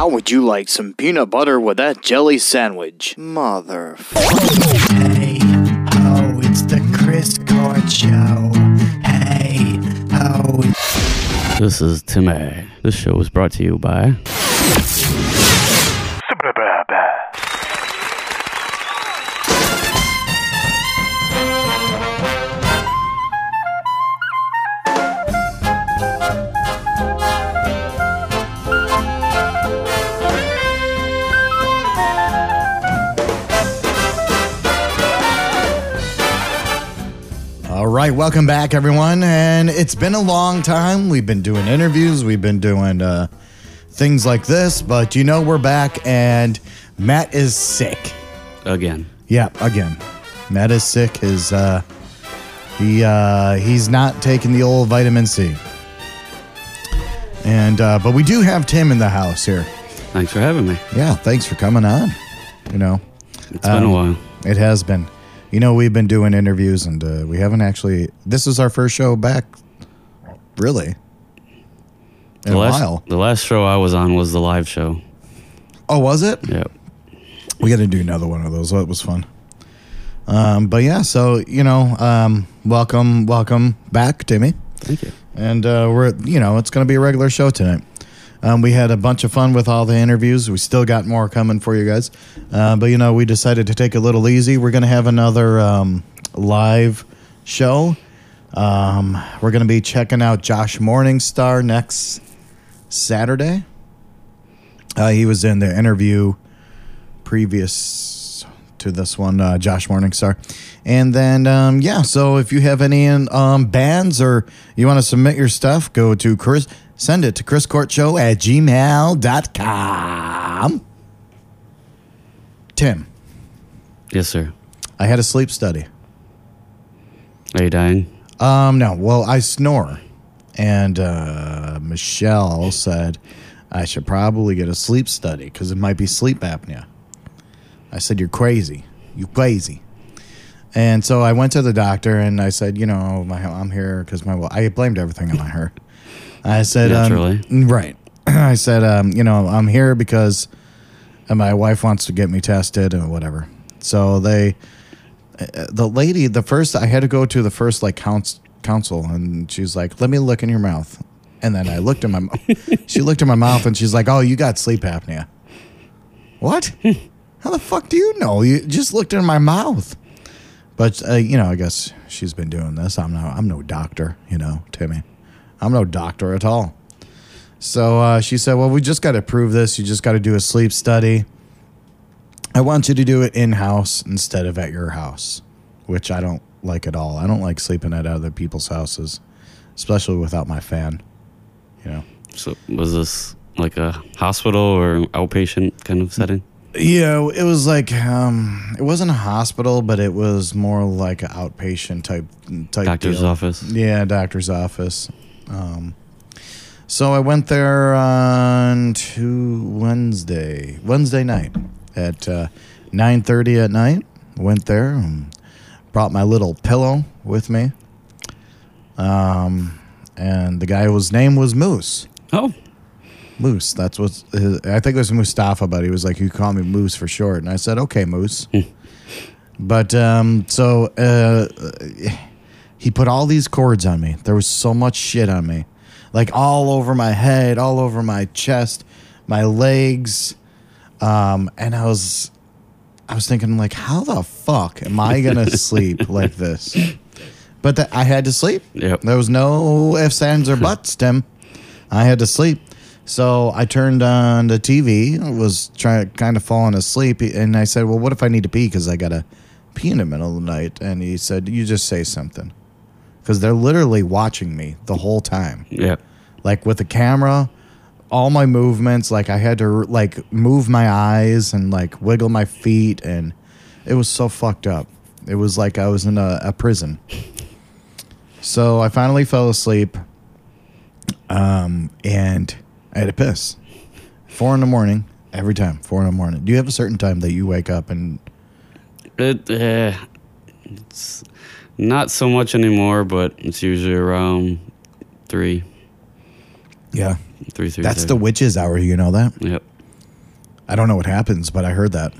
How would you like some peanut butter with that jelly sandwich? Mother. Hey, oh, it's the Chris Court Show. Hey, oh, it's This is Timmy. This show is brought to you by. Right, welcome back, everyone. And it's been a long time. We've been doing interviews, we've been doing uh, things like this, but you know, we're back, and Matt is sick. Again. Yeah, again. Matt is sick. His, uh, he, uh, he's not taking the old vitamin C. And, uh, but we do have Tim in the house here. Thanks for having me. Yeah, thanks for coming on. You know, It's been a Um, while. It has been. You know, we've been doing interviews and uh, we haven't actually. This is our first show back, really, in The a last, while. the last show I was on was the live show. Oh, was it? Yep. We got to do another one of those. That was fun. Um, but yeah, so you know, um, welcome, welcome back, Timmy. Thank you. And uh, we're, you know, it's going to be a regular show tonight. Um, we had a bunch of fun with all the interviews. We still got more coming for you guys. Uh, but, you know, we decided to take a little easy. We're going to have another um, live show. Um, we're going to be checking out Josh Morningstar next Saturday. Uh, he was in the interview previous to this one, uh, Josh Morningstar. And then, um, yeah, so if you have any um, bands or you want to submit your stuff, go to Chris, send it to chriscourtshow at gmail.com. Tim, Yes, sir. I had a sleep study. Are you dying? Um, no, well, I snore. And uh, Michelle said I should probably get a sleep study because it might be sleep apnea. I said, You're crazy. You crazy. And so I went to the doctor and I said, You know, my, I'm here because my, I blamed everything on her. I said, um, right. I said, um, You know, I'm here because my wife wants to get me tested and whatever. So they, the lady, the first I had to go to the first like couns, counsel, and she's like, "Let me look in your mouth," and then I looked in my, mouth. she looked in my mouth, and she's like, "Oh, you got sleep apnea." What? How the fuck do you know? You just looked in my mouth. But uh, you know, I guess she's been doing this. I'm no, I'm no doctor, you know, Timmy. I'm no doctor at all. So uh, she said, "Well, we just got to prove this. You just got to do a sleep study." I want you to do it in house instead of at your house, which I don't like at all. I don't like sleeping at other people's houses, especially without my fan. You know. So, was this like a hospital or outpatient kind of setting? Yeah, it was like um, it wasn't a hospital, but it was more like an outpatient type type Doctor's deal. office? Yeah, doctor's office. Um, so I went there on to Wednesday, Wednesday night at uh, nine thirty at night. Went there, and brought my little pillow with me. Um, and the guy whose name was Moose. Oh, Moose. That's what I think it was Mustafa, but he was like, "You call me Moose for short." And I said, "Okay, Moose." but um, so uh, he put all these cords on me. There was so much shit on me, like all over my head, all over my chest, my legs, um, and I was, I was thinking like, how the fuck am I gonna sleep like this? But th- I had to sleep. Yep. There was no ifs, ands, or buts, Tim. I had to sleep. So I turned on the TV, was trying to kind of falling asleep, and I said, "Well, what if I need to pee? Because I gotta pee in the middle of the night." And he said, "You just say something," because they're literally watching me the whole time, yeah. like with the camera, all my movements. Like I had to like move my eyes and like wiggle my feet, and it was so fucked up. It was like I was in a, a prison. So I finally fell asleep, um, and I had to piss. Four in the morning every time. Four in the morning. Do you have a certain time that you wake up and? It, uh, it's not so much anymore, but it's usually around three, Yeah, three, three. that's the witch's hour. You know that? Yep. I don't know what happens, but I heard that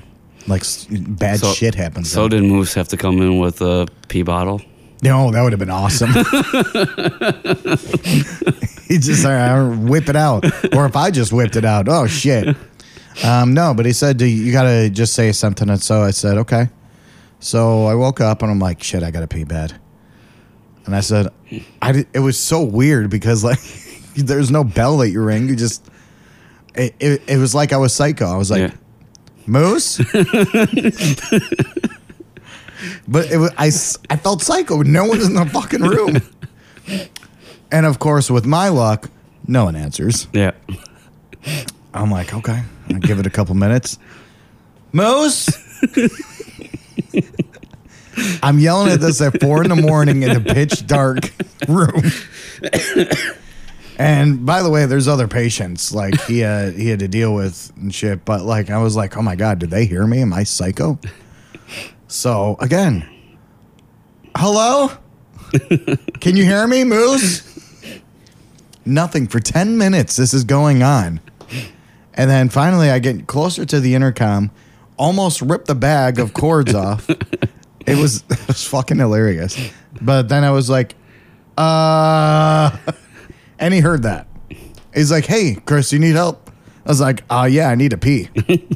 like bad So- shit happens. So then. did Moose have to come in with a pee bottle? no, that would have been awesome. he just uh, whip it out, or if I just whipped it out, oh shit. Um, no, but he said "Do you got to just say something, and so I said okay. So I woke up and I'm like, shit, I gotta pee bad. And I said, I did, it was so weird because like there's no bell that you ring. You just it, it, it was like I was psycho. I was like, Yeah. Moose? but it was, I, I felt psycho. No one's in the fucking room. and of course, with my luck, no one answers. Yeah. I'm like, okay, I'll give it a couple minutes. Moose? I'm yelling at this at four in the morning in a pitch dark room. And by the way, there's other patients like he had he had to deal with and shit. But like I was like, oh my god, did they hear me? Am I psycho? So again, hello, can you hear me, Moose? Nothing for ten minutes. This is going on, and then finally I get closer to the intercom, almost rip the bag of cords off. It was it was fucking hilarious. But then I was like, uh and he heard that. He's like, "Hey, Chris, you need help?" I was like, "Uh, yeah, I need to pee."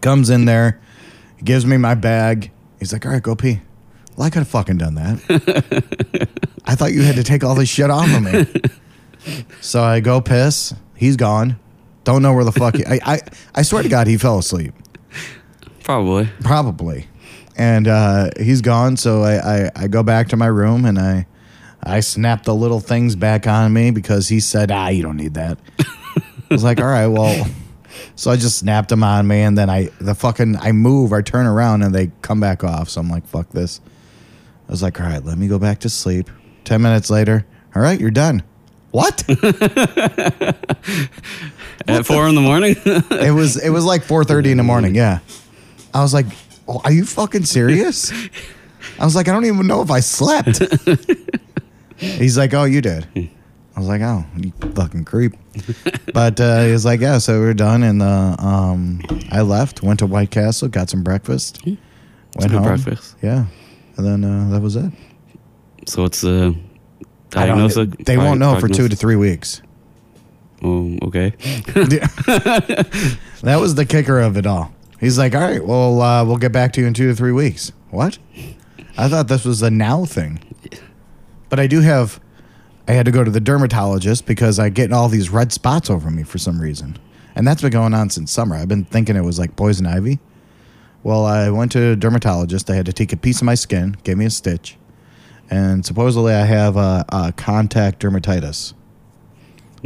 Comes in there, gives me my bag. He's like, "All right, go pee." Well, I could have fucking done that. I thought you had to take all this shit off of me. So I go piss. He's gone. Don't know where the fuck. He, I, I I swear to God, he fell asleep. Probably. Probably. And uh, he's gone, so I, I, I go back to my room and I I snap the little things back on me because he said, ah, you don't need that. I was like, all right, well. So I just snapped them on me, and then I the fucking I move, I turn around, and they come back off. So I'm like, fuck this. I was like, all right, let me go back to sleep. Ten minutes later, all right, you're done. What? At four in the morning? it was it was like 4:30 in the morning. Yeah, I was like, oh, "Are you fucking serious?" I was like, "I don't even know if I slept." He's like, "Oh, you did." I was like, "Oh, you fucking creep." But uh, he was like, "Yeah." So we were done, and uh, um, I left, went to White Castle, got some breakfast, went good home. breakfast. Yeah, and then uh, that was it. so it's uh, I don't- diagnosis? they won't know for two to three weeks. Oh, okay. That was the kicker of it all. He's like, all right, well, uh, we'll get back to you in two to three weeks. What? I thought this was a now thing. But I do have, I had to go to the dermatologist because I get all these red spots over me for some reason. And that's been going on since summer. I've been thinking it was like poison ivy. Well, I went to a dermatologist. I had to take a piece of my skin, gave me a stitch. And supposedly I have a, a contact dermatitis.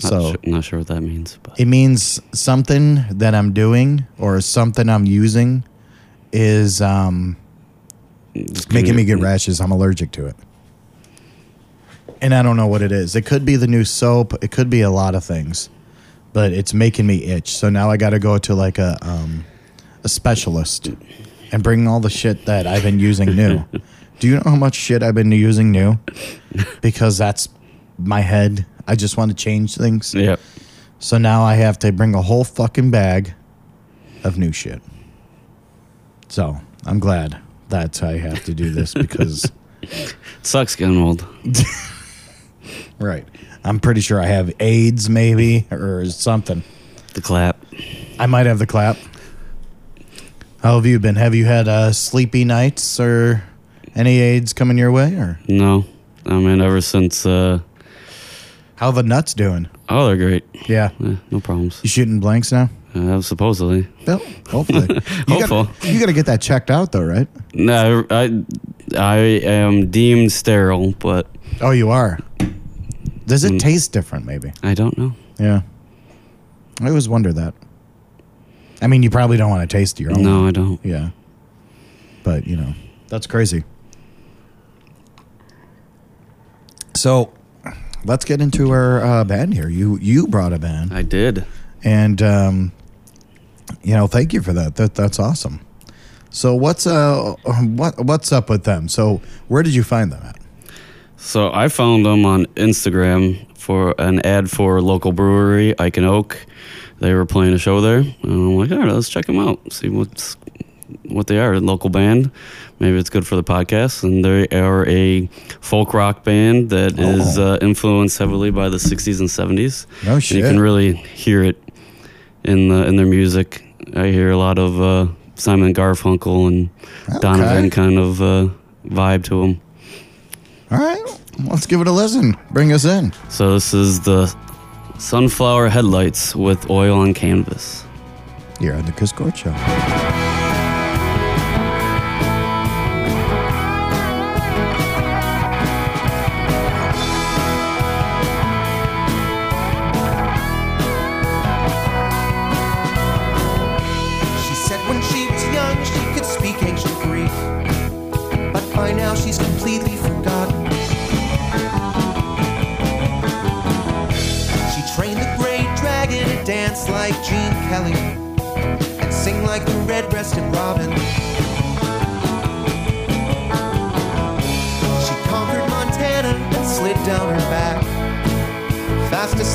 Not, So sure, not sure what that means, but it means something that I'm doing or something I'm using is um, making me get rashes. I'm allergic to it. And I don't know what it is. It could be the new soap. It could be a lot of things, but it's making me itch. So now I got to go to like a um, a specialist and bring all the shit that I've been using new. Do you know how much shit I've been using new? Because that's my head. I just want to change things. Yeah. So now I have to bring a whole fucking bag of new shit. So I'm glad that I have to do this because, It sucks getting old. right, I'm pretty sure I have AIDS maybe or something. The clap. I might have the clap. How have you been? Have you had uh, sleepy nights or any AIDS coming your way? Or No. I mean, ever since, uh, how the nuts doing? oh, they're great. Yeah, Eh, no problems. you shooting blanks now? Uh, supposedly. Well, hopefully. You Hopeful. Gotta, you got to get that checked out though, right? No, I, I am deemed sterile, but Oh, you are. Does it Mm. taste different? Maybe. I don't know. Yeah. I always wonder that. I mean, you probably don't want to taste your own. No, I don't. Yeah. But, you know, that's crazy. So, let's get into our uh, band here. You you brought a band, I did. and um, you know, thank you for that. That that's awesome. So, what's uh what what's up with them? So, where did you find them at? So I found them on Instagram for an ad for a local brewery, Ike and Oak. they were playing a show there. And I'm like, all right, let's check them out, see what's what they are. A local band. Maybe it's good for the podcast. And they are a folk rock band that is Oh. uh, influenced heavily by the 60s and 70s. No And shit. you can really hear it in the in their music. I hear a lot of uh, Simon Garfunkel and Donovan kind of uh, vibe to them. All right, let's give it a listen. Bring us in. So this is the sunflower headlights with oil on canvas. You're on the Chris Kiskort Show.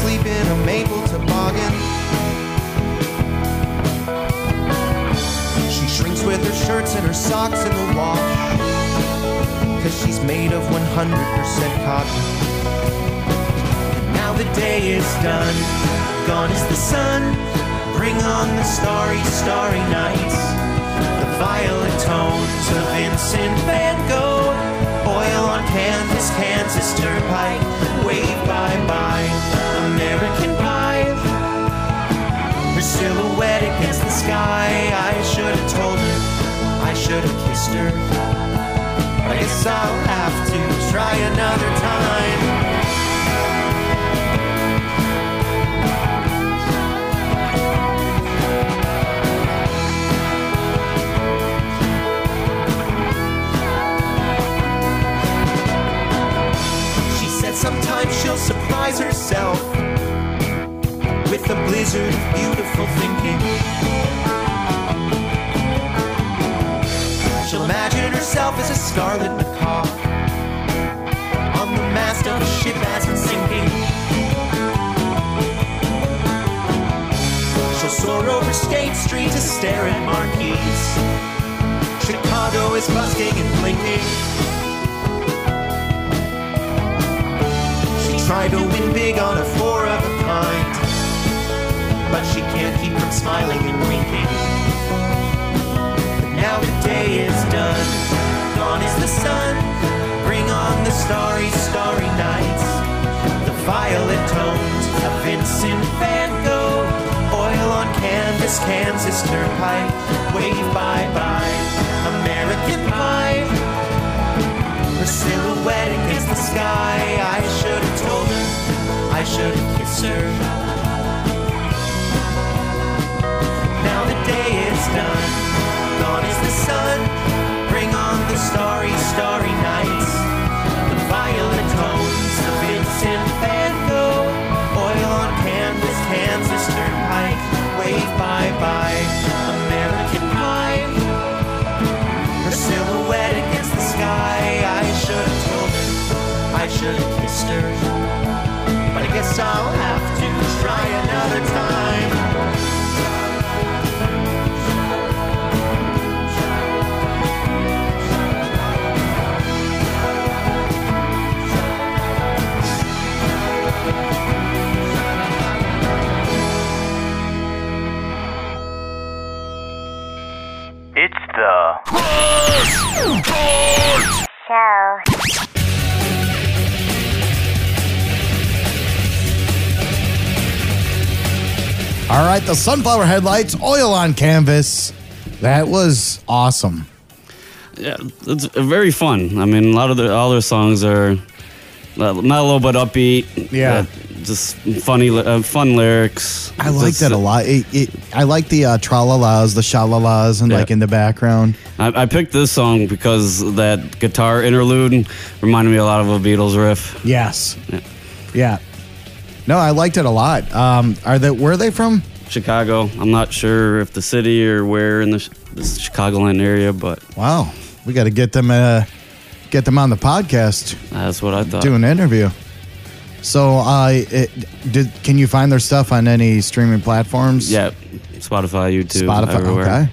Fast asleep in a maple toboggan. She shrinks with her shirts and her socks in the wash. Cause she's made of 100% cotton. And now the day is done. Gone is the sun. Bring on the starry, starry nights. The violet tones of Vincent van Gogh. Canvas, Kansas turnpike. Wave bye bye. American pie. Her silhouette against the sky. I should have told her, I should have kissed her. I guess I'll have to try another time. Surprise herself with a blizzard of beautiful thinking. She'll imagine herself as a scarlet macaw on the mast of a ship as it's sinking. She'll soar over State Street to stare at marquees. Chicago is busking and blinking. Tried to win big on a four of a kind, but she can't keep from smiling and winking. But now the day is done, gone is the sun. Bring on the starry, starry nights, the violet tones of Vincent van Gogh. Oil on canvas, Kansas turnpike, wave bye bye, American pie. Silhouette against the sky. I should have told her. I should have kissed her. Now the day is done. Gone is the sun. Bring on the starry, starry nights. Should have kissed her. But I guess I'll have to try another time. It's the show. All right, the sunflower headlights, oil on canvas. That was awesome. Yeah, it's very fun. I mean, a lot of the all their songs are not a little bit upbeat. Yeah. uh, just funny, uh, fun lyrics. I like Just- that a lot. It, it, I like the uh, tralalas, the shalalas, and Yeah. like in the background. I, I picked this song because that guitar interlude reminded me a lot of a Beatles riff. Yes. Yeah. No, I liked it a lot. Um, are they? Where are they from? Chicago. I'm not sure if the city or where in the, the Chicagoland area, but Wow, we got to get them. Uh, get them on the podcast. that's what I thought. do an interview. So, uh, it, did can you find their stuff on any streaming platforms? Yeah, Spotify, YouTube, Spotify. everywhere. Okay.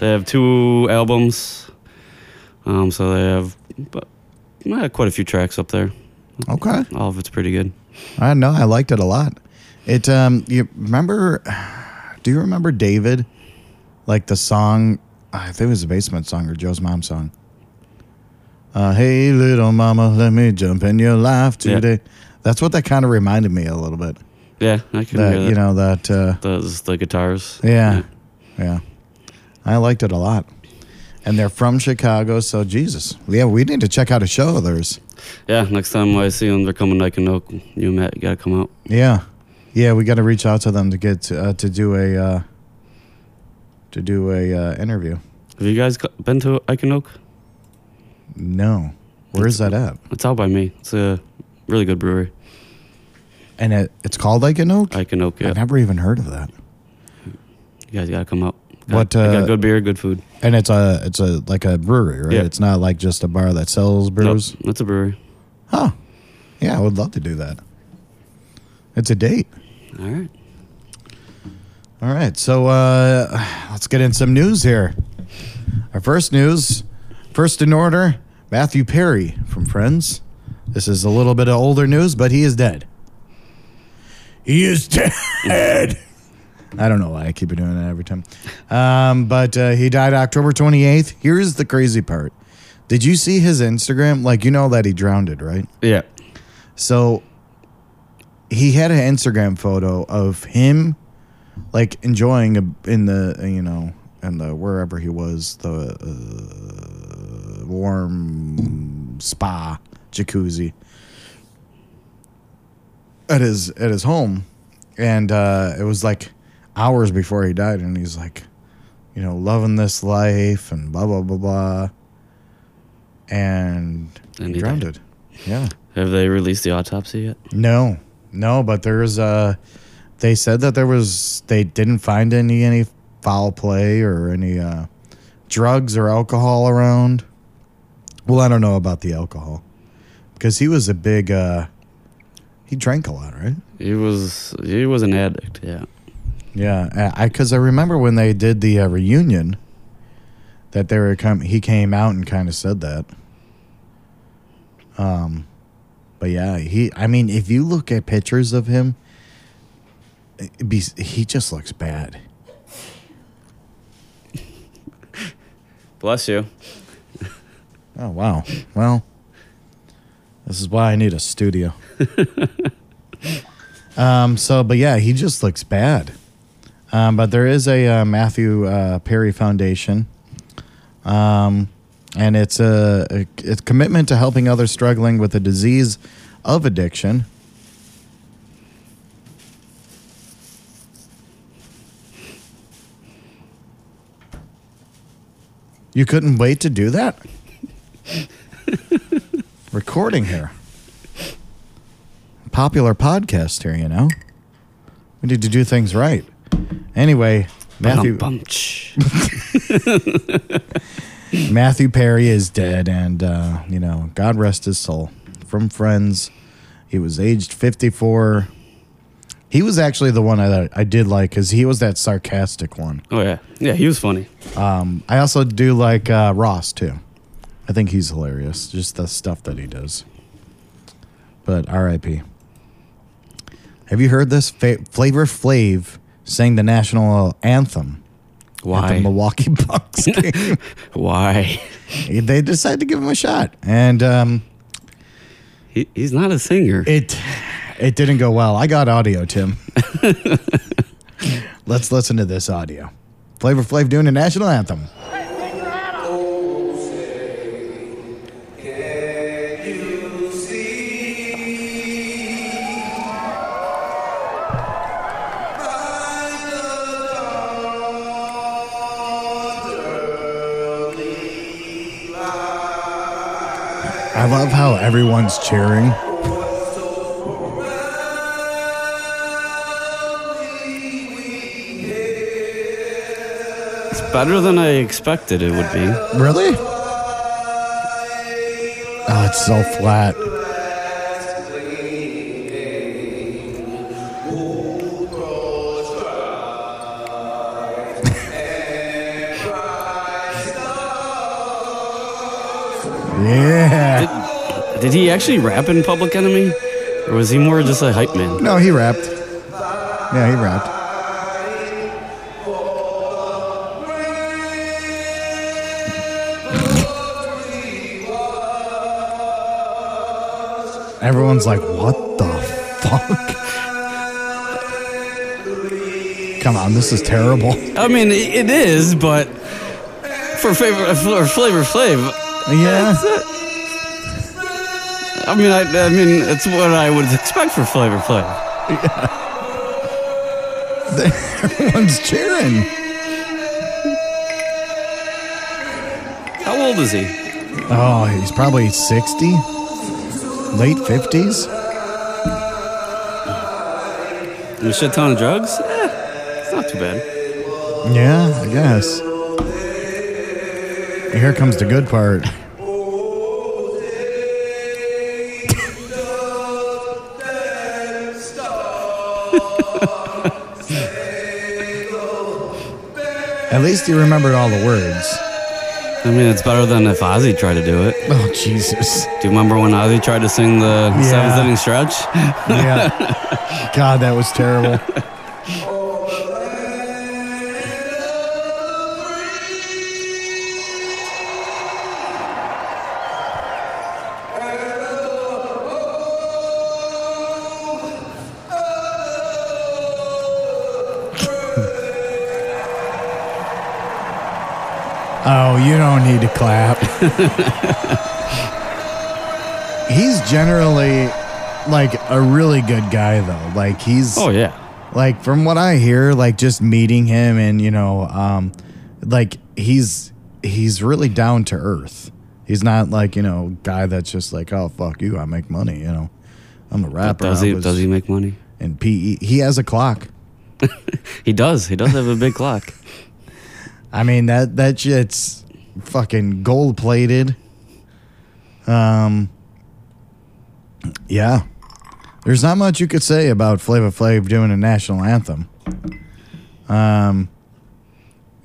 They have two albums, um, so they have but, quite a few tracks up there. Okay. All of it's pretty good. I know. I liked it a lot. It. Um. You remember? Do you remember David? Like the song. I think it was a basement song or Joe's mom song. Uh, hey, little mama, let me jump in your life Yeah. today. That's what that kind of reminded me a little bit. Yeah, I can That hear that. you know that. Uh, the, the guitars. yeah, yeah. I liked it a lot. And they're from Chicago, so Jesus, yeah, we need to check out a show of theirs. Yeah, next time I see them, they're coming. I can know you, Matt. You gotta come out. Yeah, yeah, we got to reach out to them to get uh, to do a uh, to do a uh, interview. Have you guys been to Ike and Oak? No, where is that at? It's out by me. It's a really good brewery. And it, it's called like an oak. Ike and Oak. Yeah, I've never even heard of that. you guys gotta come out. What, they got uh, good beer, good food. And it's a it's a like a brewery, right? Yeah. It's not like just a bar that sells brews. Nope, it's a brewery. Huh? Yeah, I would love to do that. It's a date. All right. All right, so uh, let's get in some news here. Our first news, first in order, Matthew Perry from Friends. This is a little bit of older news, but he is dead. He is dead. I don't know why I keep doing that every time. Um, but uh, he died October 28th. Here's the crazy part. Did you see his Instagram? Like, you know that he drowned it, right? Yeah. So he had an Instagram photo of him like enjoying a, in the you know in the wherever he was the uh, warm spa jacuzzi at his at his home and uh, it was like hours before he died and he's like you know loving this life and blah blah blah blah and, And he he drowned died. it yeah Have they released the autopsy yet? no, no, but there's uh they said that there was they didn't find any any foul play or any uh drugs or alcohol around. Well, I don't know about the alcohol. Because he was a big uh he drank a lot, right? He was he was an addict. Yeah. Yeah, I because I remember when they did the uh, reunion that they were come he came out and kind of said that. Um, but yeah, he. I mean, if you look at pictures of him, it'd be he just looks bad. Bless you. Oh wow. Well, this is why I need a studio. um. So, but yeah, he just looks bad. Um. But there is a uh, Matthew uh, Perry Foundation. Um, and it's a, a it's commitment to helping others struggling with the disease of addiction. You couldn't wait to do that? Recording here. Popular podcast here, you know? We need to do things right. Anyway, Matthew Matthew Perry is dead, and uh, you know, God rest his soul. From Friends, he was aged fifty-four. He was actually the one I I did like because he was that sarcastic one. Oh yeah, yeah. He was funny. Um, I also do like uh, Ross too. I think he's hilarious, just the stuff that he does. But R.I.P. Have you heard this? Fa- Flavor Flav sang the national anthem at the Why? Milwaukee Bucks game. Why? they decided to give him a shot, and um, He, he's not a singer. it it didn't go well. I got audio, Tim. Let's listen to this audio. Flavor Flav doing the national anthem. I love how everyone's cheering. It's better than I expected it would be. Really? Oh, it's so flat. Did he actually rap in Public Enemy, or was he more just a hype man? No, he rapped. Yeah, he rapped. Everyone's like, what the fuck? Come on, this is terrible. I mean, it is, but for favor for Flavor Flav, Yeah. I mean, I, I mean, it's what I would expect for Flavor Flav. Everyone's cheering. How old is he? Oh, he's probably 60, late 50s. And a shit ton of drugs? Eh, it's not too bad. Yeah, I guess. Here comes the good part. At least you remembered all the words. I mean, it's better than if Ozzy tried to do it. Oh, Jesus. Do you remember when Ozzy tried to sing the Yeah. seventh inning stretch? Yeah. God, that was terrible. You don't need to clap. he's generally like a really good guy though. Like he's Oh yeah. like from what I hear, like just meeting him and you know, um like he's he's really down to earth. He's not like, you know, guy that's just like, oh fuck you, I make money, you know. I'm a rapper. Does he? was Does he make money? And PE. He has a clock. He does. He does have a big clock. I mean that that shit's fucking gold plated. Um Yeah. There's not much you could say about Flava Flav doing a national anthem. Um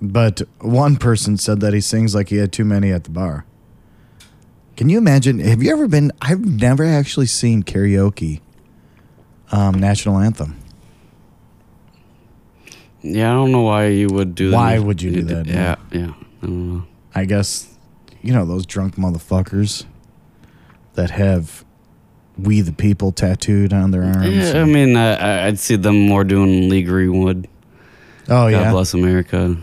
but one person said that he sings like he had too many at the bar. Can you imagine? Have you ever been I've never actually seen karaoke um national anthem. Yeah, I don't know why you would do that. Why would you do that? Yeah, yeah. I don't know. I guess you know those drunk motherfuckers that have "We the People" tattooed on their arms. Yeah, I mean, I, I'd see them more doing Lee Greenwood. oh God yeah, God bless America.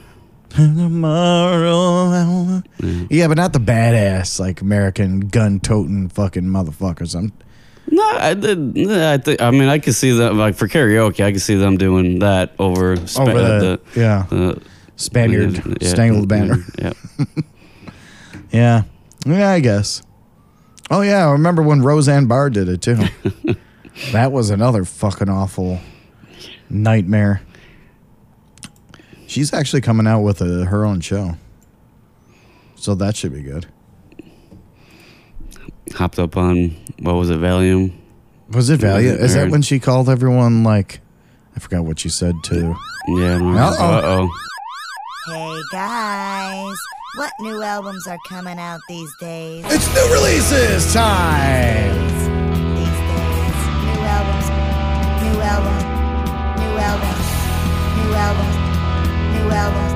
tomorrow. Yeah, but not the badass like American gun toting fucking motherfuckers. I'm No, I did. I think. I mean, I could see them like for karaoke. I could see them doing that over Spa- over uh, the, yeah the Spaniard yeah, stangled banner. Yeah, Yeah, yeah, I guess. Oh yeah, I remember when Roseanne Barr did it too. that was another fucking awful nightmare. She's actually coming out with a, her own show, so that should be good. hopped up on what was it, Valium? Was it Valium? Is that when she called everyone like? I forgot what she said to. Yeah. Uh oh. Hey guys, what new albums are coming out these days? It's new releases time. These days, new albums, new albums, new albums, new albums, new albums.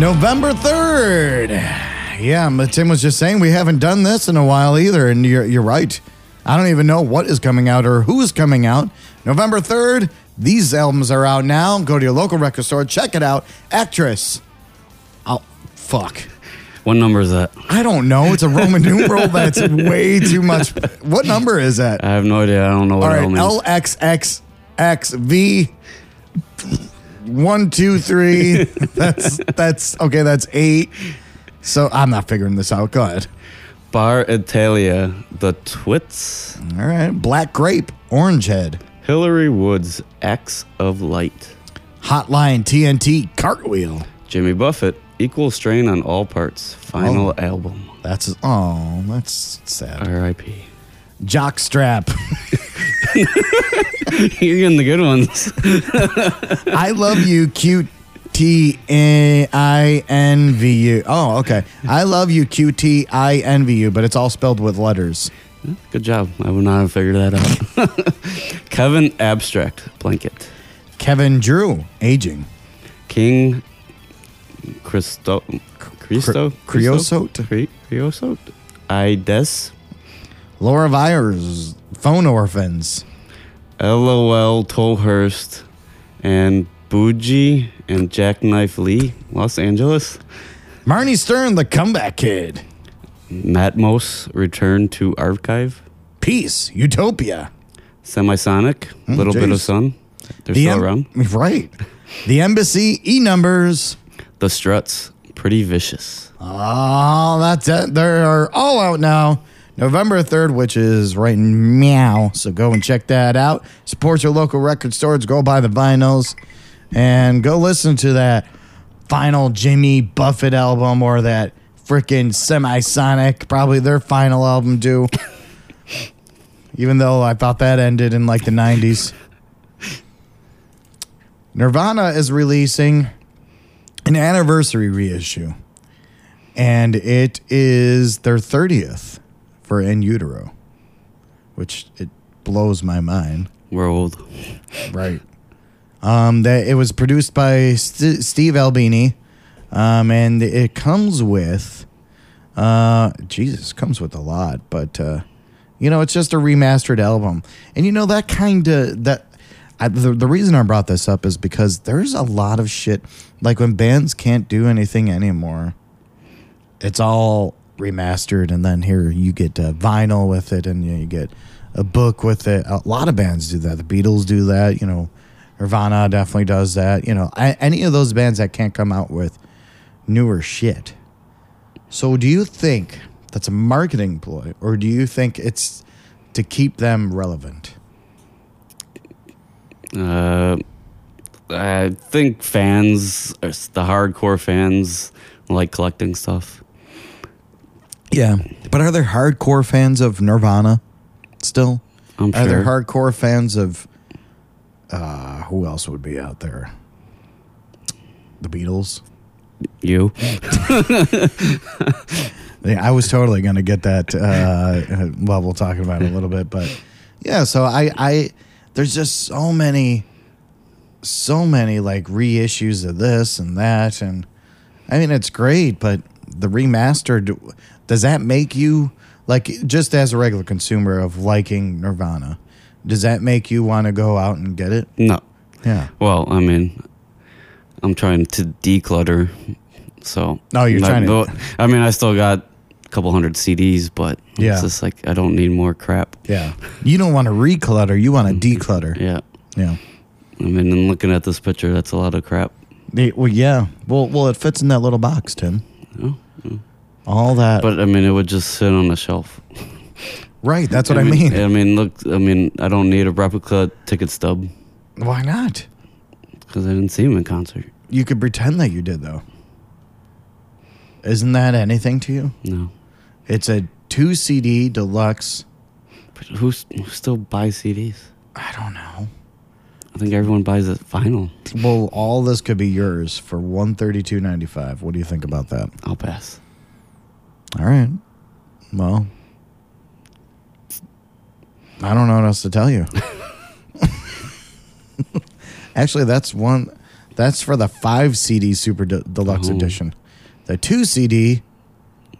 November 3rd. Yeah, but Tim was just saying we haven't done this in a while either, and you're, you're right. I don't even know what is coming out or who is coming out. November 3rd, these albums are out now. Go to your local record store, check it out. Actress. Oh, fuck. What number is that? I don't know. It's a Roman numeral that's way too much. What number is that? I have no idea. I don't know All what right, it means. LXXXV. One, two, three. That's that's okay. That's eight. So I'm not figuring this out. Go ahead. Bar Italia, The Twits, All right. Black grape, orange head, Hilary Woods, Acts of Light, hotline TNT, cartwheel. Jimmy Buffett, Equal Strain on All Parts, final Oh. album. That's oh, that's sad. R.I.P. Jockstrap. You're getting the good ones. I love you, cute. T I N V U. Oh, okay. I love you, Q T I N V U, but it's all spelled with letters. Good job. I would not have figured that out. Kevin Abstract Blanket. Kevin Drew, aging. King Christo Christo Creosote? Cre- Creosote. Ides. Laura Veirs, phone orphans. LOL Tolhurst and Budgie and Jacknife Lee, Los Angeles. Marnie Stern, the comeback kid. Matmos Return to Archive. Peace, Utopia. Semisonic, hmm, Little Bit of. Sun. They're The still em- around. Right. The Embassy, E numbers. The Struts, Pretty Vicious. Oh, that's it. They're all out now. November 3rd, which is right meow. So go and check that out. Support your local record stores. Go buy the vinyls and go listen to that final Jimmy Buffett album or that freaking Semisonic, probably their final album, too. Even though I thought that ended in like the 90s. Nirvana is releasing an anniversary reissue and it is their 30th for In Utero, which it blows my mind. We're old. Right. Um, that it was produced by St- Steve Albini, um, and it comes with, uh, Jesus, comes with a lot, but uh, you know, it's just a remastered album, and you know that kind of that. I, the, the reason I brought this up is because there's a lot of shit like when bands can't do anything anymore it's all remastered and then here you get uh, vinyl with it and you, know, you get a book with it. A lot of bands do that. The beatles do that you know. Nirvana definitely does that you know. I, any of those bands that can't come out with newer shit. So do you think that's a marketing ploy or do you think it's to keep them relevant? Uh, I think fans, the hardcore fans, like collecting stuff. Yeah but are there hardcore fans of nirvana still I'm Are there hardcore fans of uh who else would be out there? The Beatles. You. Yeah, I was totally going to get that uh well we'll talk about it a little bit but yeah, so I I there's just so many so many like reissues of this and that and I mean it's great but the remastered does that make you like just as a regular consumer of liking Nirvana does that make you want to go out and get it? No. Yeah. Well, I mean, I'm trying to declutter. So. Oh, you're I- trying to- I mean, I still got a couple hundred CDs, but Yeah. it's just like I don't need more crap. Yeah. You don't want to reclutter, you want to mm-hmm. declutter. Yeah. Yeah. I mean, and looking at this picture, that's a lot of crap. Well, yeah. Well, well, it fits in that little box, Tim. Oh, All that. But I mean, it would just sit on the shelf. right. That's what I, mean. I mean, look. I mean, I don't need a replica ticket stub Why not? because I didn't see him in concert. You could pretend that you did, though. Isn't that anything to you? No. It's a two CD deluxe. But who's who still buys CDs? I don't know. I think everyone buys it vinyl. Well, all this could be yours for one thirty two ninety five. What do you think about that? I'll pass. All right. Well, I don't know what else to tell you. Actually, that's one. That's for the five CD Super de- Deluxe Oh. Edition. The two CD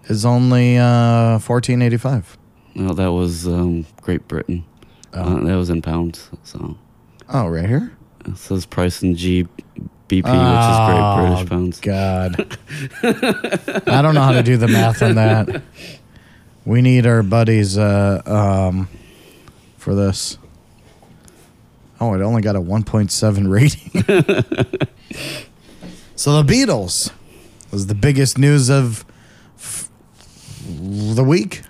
is only uh, fourteen eighty five. Well, that was um, Great Britain. Uh, that was in pounds. So Oh, right here. it says price in GBP, which Oh, is Great British pounds. God, I don't know how to do the math on that. We need our buddies uh, um, for this. Oh, it only got a 1.7 rating. so the Beatles was the biggest news of f- the week.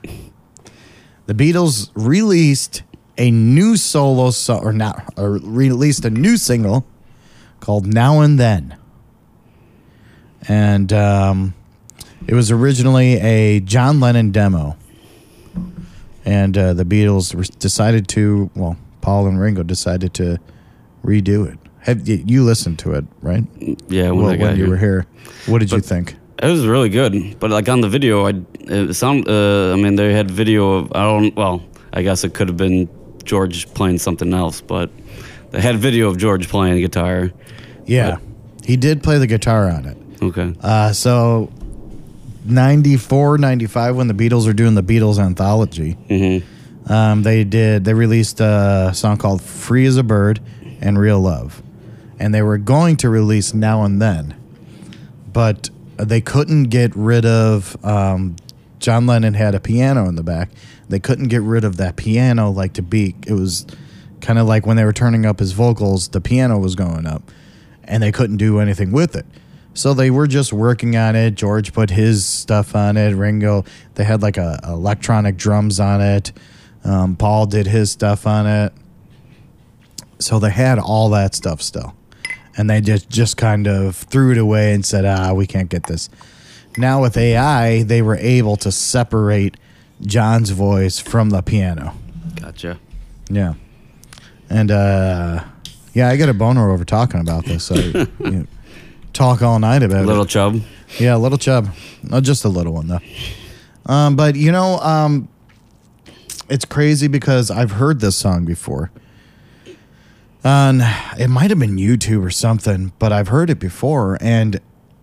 The Beatles released a new solo song, or not, or released a new single called "Now and Then," and um, it was originally a John Lennon demo. and uh, the Beatles re- decided to. Well, Paul and Ringo decided to redo it. Have you, you listened to it, right? Yeah, when Well, when you here. were here, what did you think? It was really good, but like on the video, I it sound. Uh, I mean, they had video of. I don't. Well, I guess it could have been George playing something else, but they had video of George playing guitar. Yeah, he did play the guitar on it. Okay. Uh, so 94, 95, when the Beatles were doing the Beatles anthology, hmm um, they did they released a song called "Free as a Bird" and "Real Love," and they were going to release "Now and Then," but they couldn't get rid of. Um, John Lennon had a piano in the back. They couldn't get rid of that piano, like to be. It was kind of like when they were turning up his vocals, the piano was going up, and they couldn't do anything with it. So they were just working on it. George put his stuff on it. Ringo, they had like a electronic drums on it. Um, Paul did his stuff on it. So they had all that stuff still, and they just just kind of threw it away and said, "Ah, we can't get this." Now with AI, they were able to separate John's voice from the piano. Gotcha. Yeah. And uh yeah, I got a boner over talking about this. So you know, talk all night about Little it. Little chub. Yeah, little chub. Not just a little one though. Um, but you know, um it's crazy because I've heard this song before. On it might have been YouTube or something, but I've heard it before and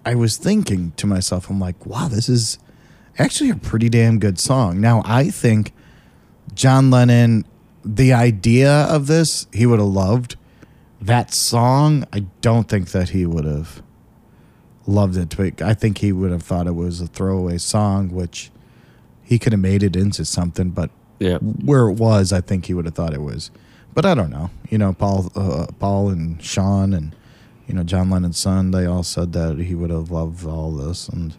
I was thinking to myself, I'm like, wow, this is actually a pretty damn good song. Now I think John Lennon, the idea of this, he would have loved. That song, I don't think that he would have loved it. But I think he would have thought it was a throwaway song, which he could have made it into something. But Yeah. where it was, I think he would have thought it was. But I don't know. You know, Paul, uh, Paul and Sean, and you know John Lennon's son. They all said that he would have loved all this, and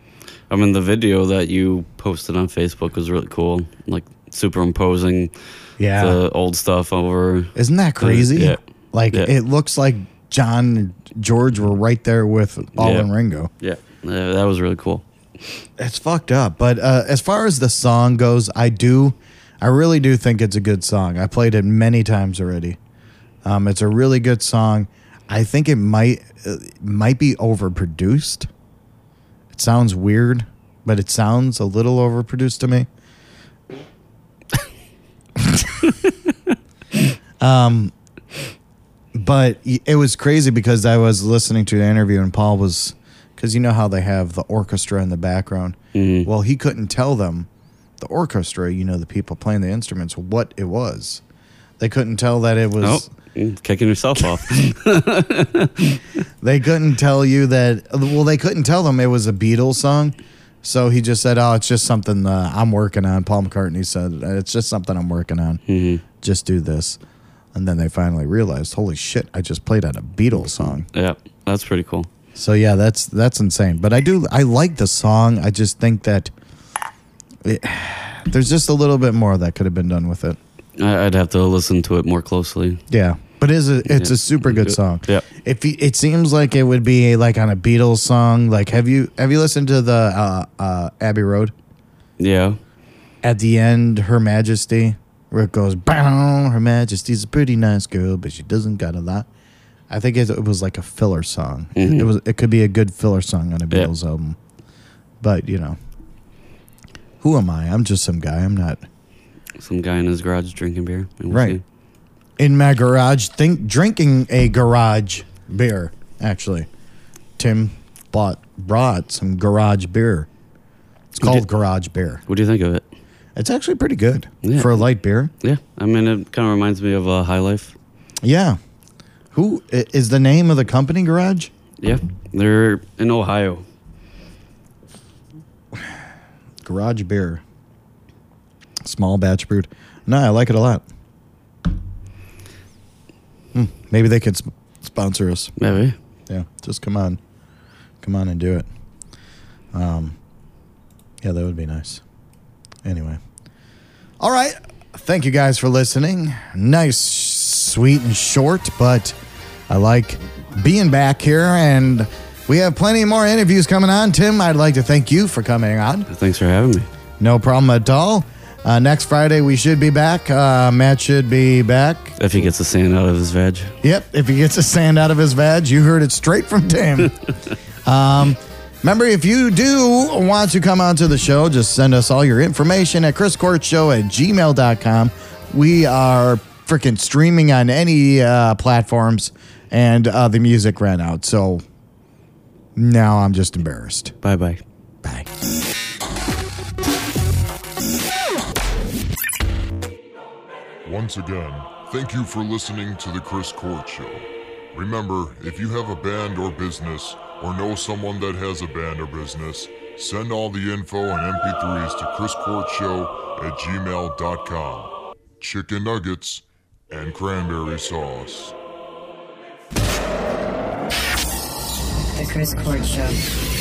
I mean, the video that you posted on Facebook was really cool. Like superimposing yeah, the old stuff over. isn't that crazy? yeah. Like Yeah. it looks like John and George were right there with Paul Yeah. and Ringo. Yeah, yeah, that was really cool. It's fucked up. But uh, as far as the song goes, I do, I really do think it's a good song. I played it many times already. Um, it's a really good song. I think it might uh, might be overproduced. It sounds weird, but it sounds a little overproduced to me. um, but it was crazy because I was listening to the interview and Paul was because you know how they have the orchestra in the background. Well, he couldn't tell them the orchestra, you know, the people playing the instruments, what it was. They couldn't tell that it was. Oh, kicking yourself off. They couldn't tell you that. Well, they couldn't tell them it was a Beatles song. So he just said, "Oh, it's just something uh, I'm working on." Paul McCartney said, "It's just something I'm working on. Mhm. Just do this." And then they finally realized, "Holy shit! I just played on a Beatles song." yeah, that's pretty cool. So yeah, that's that's insane. But I do I like the song. I just think that it, there's just a little bit more that could have been done with it. I'd have to listen to it more closely. Yeah, but it's a it's Yeah. a super good song. Yeah. If you, it seems like it would be like on a Beatles song. Like have you have you listened to the uh, uh, Abbey Road? Yeah. At the end, Her Majesty, where it goes, "Bow, Her Majesty's a pretty nice girl, but she doesn't got a lot." I think it, it was like a filler song. It, Mhm. was it could be a good filler song on a Yeah. Beatles album. But you know, who am I? I'm just some guy. I'm not Some guy in his garage drinking beer. Right. in my garage. Think drinking a garage beer. Actually, Tim bought brought some garage beer. It's called you- garage beer. What do you think of it? It's actually pretty good Yeah. for a light beer. Yeah. I mean, it kind of reminds me of uh, High Life. Yeah. Who is the name of the company? Garage. Yeah. They're in Ohio. Garage beer. Small batch brewed. No, I like it a lot. Hmm, maybe they could sp- sponsor us. Maybe. Yeah, just come on, come on and do it. Um, yeah, that would be nice. Anyway, all right. Thank you guys for listening. Nice, sweet, and short, but I like being back here, and we have plenty more interviews coming on. Tim, I'd like to thank you for coming on. Thanks for having me. No problem at all. Uh, next Friday we should be back. Uh, Matt should be back. If he gets the sand out of his veg. Yep, if he gets the sand out of his veg, you heard it straight from Tim. um, remember, if you do want to come onto the show, just send us all your information at chriscourtshow at gmail.com. We are freaking streaming on any uh, platforms, and uh, the music ran out. So now I'm just embarrassed. Bye bye. Bye. Once again, thank you for listening to The Chris Court Show. Remember, if you have a band or business, or know someone that has a band or business, send all the info and MP3s to chriscourtshow at gmail.com. Chicken nuggets and cranberry sauce. The Chris Court Show.